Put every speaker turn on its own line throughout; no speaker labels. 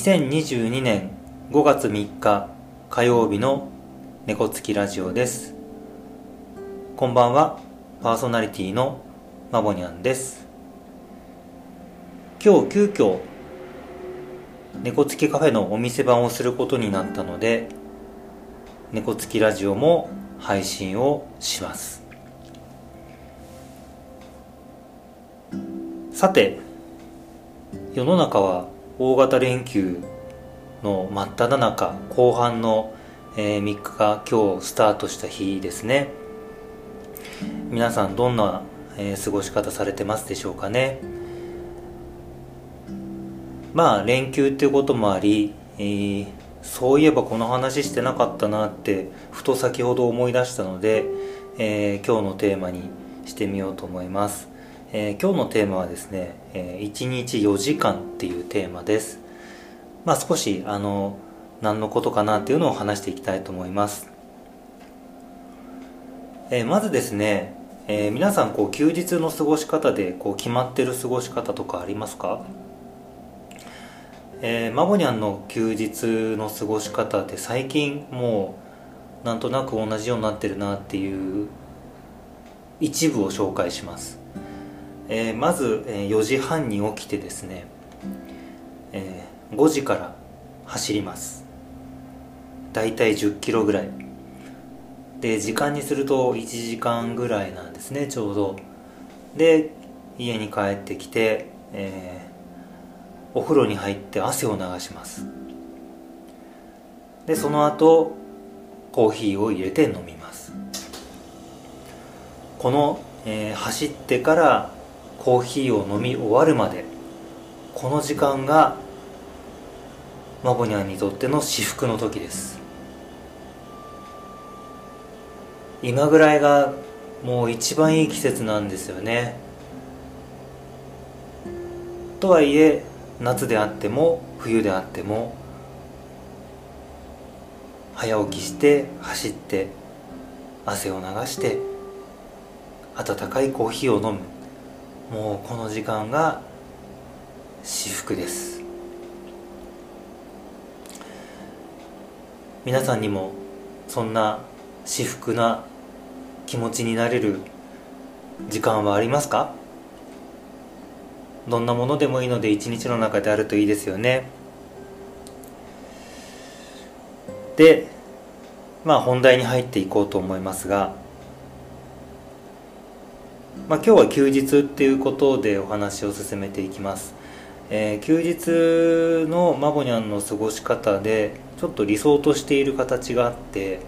2022年5月3日火曜日の猫つきラジオです。こんばんは。パーソナリティのまぼにゃんです。今日急遽猫つきカフェのお店番をすることになったので猫つきラジオも配信をします。さて世の中は大型連休の真っ只中後半の、えー、3日が今日スタートした日ですね。皆さんどんな、えー、過ごし方されてますでしょうかね。まあ連休っていうこともあり、えー、そういえばこの話してなかったなってふと先ほど思い出したので、えー、今日のテーマにしてみようと思います。えー、今日のテーマはですね、えー、1日4時間っていうテーマです。まあ少し、あの、何のことかなっていうのを話していきたいと思います。えー、まずですね、えー、皆さんこう休日の過ごし方でこう決まってる過ごし方とかありますか？えー、マボニャンの休日の過ごし方って最近もうなんとなく同じようになってるなっていう一部を紹介しますえー、まず、えー、4時半に起きてですね、えー、5時から走ります。大体1 0キロぐらい。で時間にすると1時間ぐらいなんですねちょうど。で家に帰ってきて、えー、お風呂に入って汗を流します。でその後コーヒーを入れて飲みます。この、えー、走ってからコーヒーを飲み終わるまでこの時間がマボニャンにとっての至福の時です。今ぐらいがもう一番いい季節なんですよね。とはいえ夏であっても冬であっても早起きして走って汗を流して温かいコーヒーを飲む。もうこの時間が至福です。皆さんにもそんな至福な気持ちになれる時間はありますか？どんなものでもいいので一日の中であるといいですよね。でまあ本題に入っていこうと思いますがまあ、今日は休日っていうことでお話を進めていきます、えー、休日のマボニャンの過ごし方でちょっと理想としている形があって、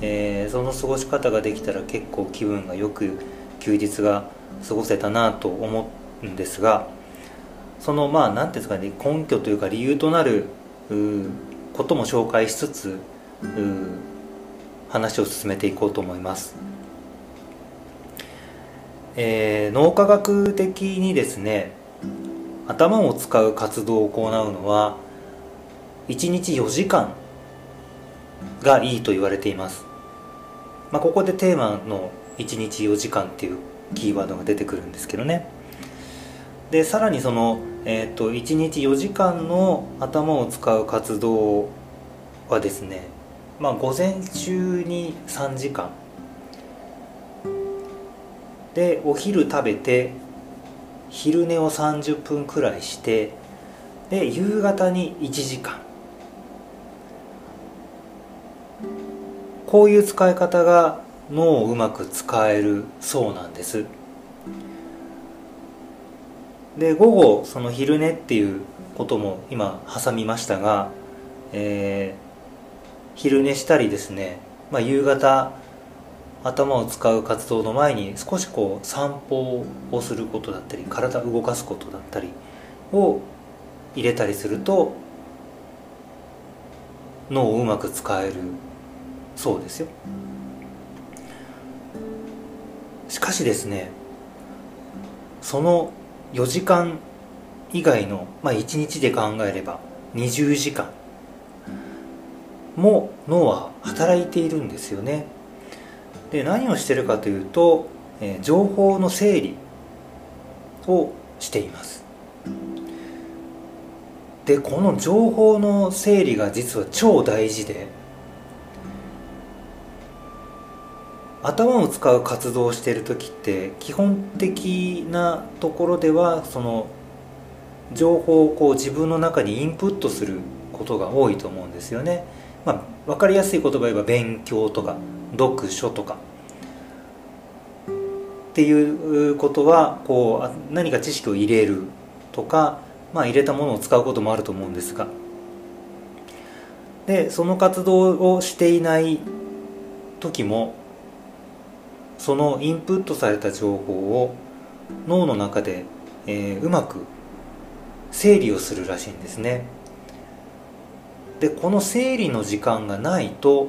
えー、その過ごし方ができたら結構気分がよく休日が過ごせたなと思うんですがそのまあ何ていうんですかね根拠というか理由となることも紹介しつつ話を進めていこうと思います。えー、脳科学的にですね頭を使う活動を行うのは1日4時間がいいと言われています、まあ、ここでテーマの1日4時間っていうキーワードが出てくるんですけどね。でさらにその、えーと、1日4時間の頭を使う活動はですね、まあ、午前中に3時間でお昼食べて昼寝を30分くらいしてで夕方に1時間。こういう使い方が脳をうまく使えるそうなんです。で午後その昼寝っていうことも今挟みましたが、えー、昼寝したりですね、まあ、夕方頭を使う活動の前に少しこう散歩をすることだったり体を動かすことだったりを入れたりすると脳をうまく使えるそうですよ。しかしですねその4時間以外の、まあ、1日で考えれば20時間も脳は働いているんですよね。で何をしてるかというと、え、情報の整理をしていますでこの情報の整理が実は超大事で頭を使う活動をしている時って基本的なところではその情報をこう自分の中にインプットすることが多いと思うんですよね。まあ、分かりやすい言葉言えば勉強とか読書とか。っていうことはこう何か知識を入れるとか、まあ、入れたものを使うこともあると思うんですが。でその活動をしていない時もそのインプットされた情報を脳の中で、えー、うまく整理をするらしいんですね。でこの整理の時間がないと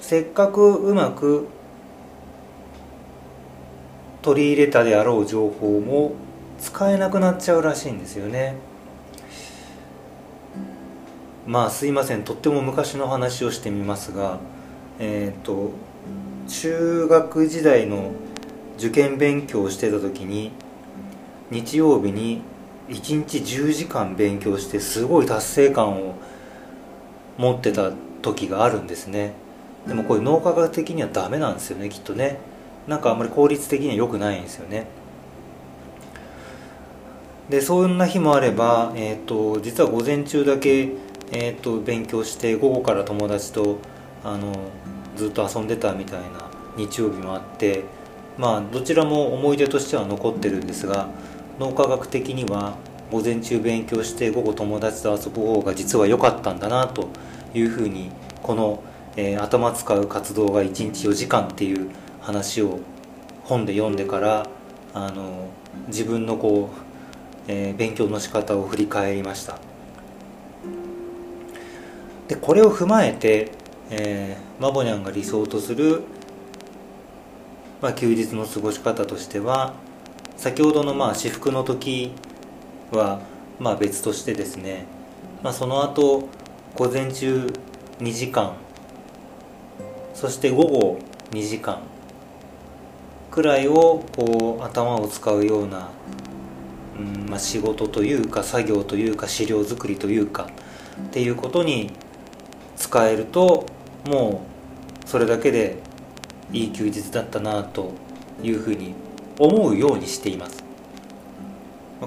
せっかくうまく取り入れたであろう情報も使えなくなっちゃうらしいんですよね。まあすいませんとっても昔の話をしてみますがえっ、ー、と中学時代の受験勉強をしてた時に日曜日に1日10時間勉強してすごい達成感を持ってた時があるんですね。でもこれ脳科学的にはダメなんですよねきっとね。なんかあんまり効率的には良くないんですよね。でそんな日もあれば、えーと、実は午前中だけ、えーと、勉強して午後から友達とあのずっと遊んでたみたいな日曜日もあってまあどちらも思い出としては残ってるんですが脳科学的には午前中勉強して午後友達と遊ぶ方が実は良かったんだなというふうにこの、えー、頭使う活動が1日4時間っていう話を本で読んでからあの自分のこう、えー、勉強の仕方を振り返りました。でこれを踏まえて、えー、マボニャンが理想とする、まあ、休日の過ごし方としては先ほどのまあ至福の時はまあ別としてですね、まあ、その後午前中2時間そして午後2時間くらいをこう頭を使うような、うんまあ、仕事というか作業というか資料作りというかっていうことに使えるともうそれだけでいい休日だったなというふうに思うようにしています。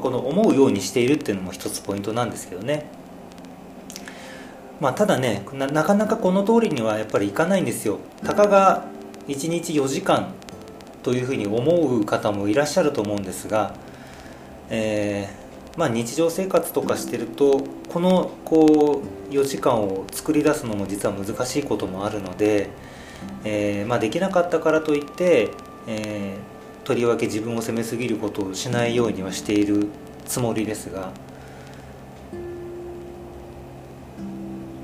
この思うようにしているっていうのも一つポイントなんですけどね。まあただねなかなかこの通りにはやっぱりいかないんですよ。たかが1日4時間というふうに思う方もいらっしゃると思うんですが、えー、まあ、日常生活とかしてるとこのこう4時間を作り出すのも実は難しいこともあるので、えー、まあ、できなかったからといって、えー、とりわけ自分を責めすぎることをしないようにはしているつもりですが。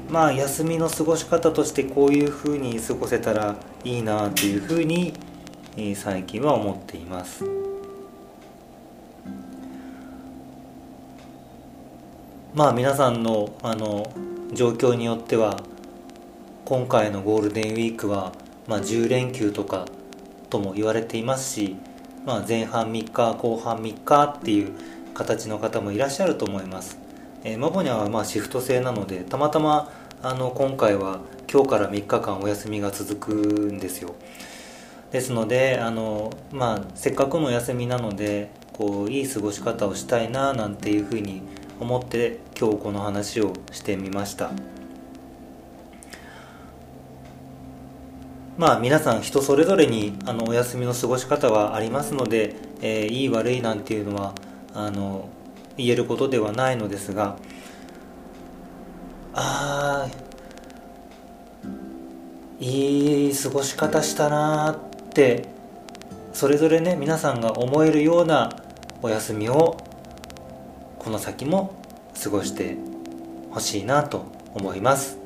まあ休みの過ごし方としてこういうふうに過ごせたらいいなっていうふうに最近は思っていますまあ皆さんのあの状況によっては今回のゴールデンウィークは、まあ、10連休とかとも言われていますし、まあ、前半3日後半3日っていう形の方もいらっしゃると思います、えー、マボニャはまシフト制なのでたまたまあの今回は今日から3日間お休みが続くんですよ。ですのであの、まあ、せっかくのお休みなのでこういい過ごし方をしたいななんていうふうに思って今日この話をしてみました。まあ皆さん人それぞれにあのお休みの過ごし方はありますので、えー、いい悪いなんていうのはあの言えることではないのですがあいい過ごし方したなってそれぞれね皆さんが思えるようなお休みをこの先も過ごしてほしいなと思います。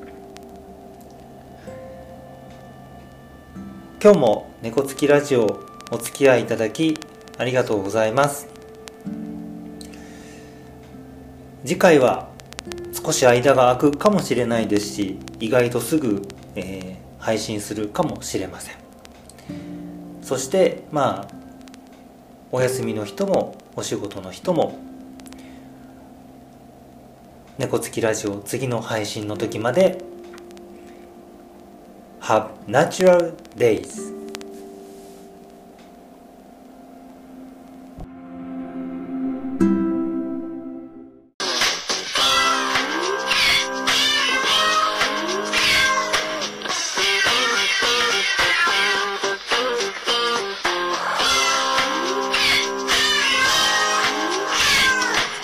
今日も猫つきラジオお付き合いいただきありがとうございます。次回は少し間が空くかもしれないですし意外とすぐ、えー、配信するかもしれません。そしてまあお休みの人もお仕事の人も猫つきラジオ次の配信の時まで Have natural days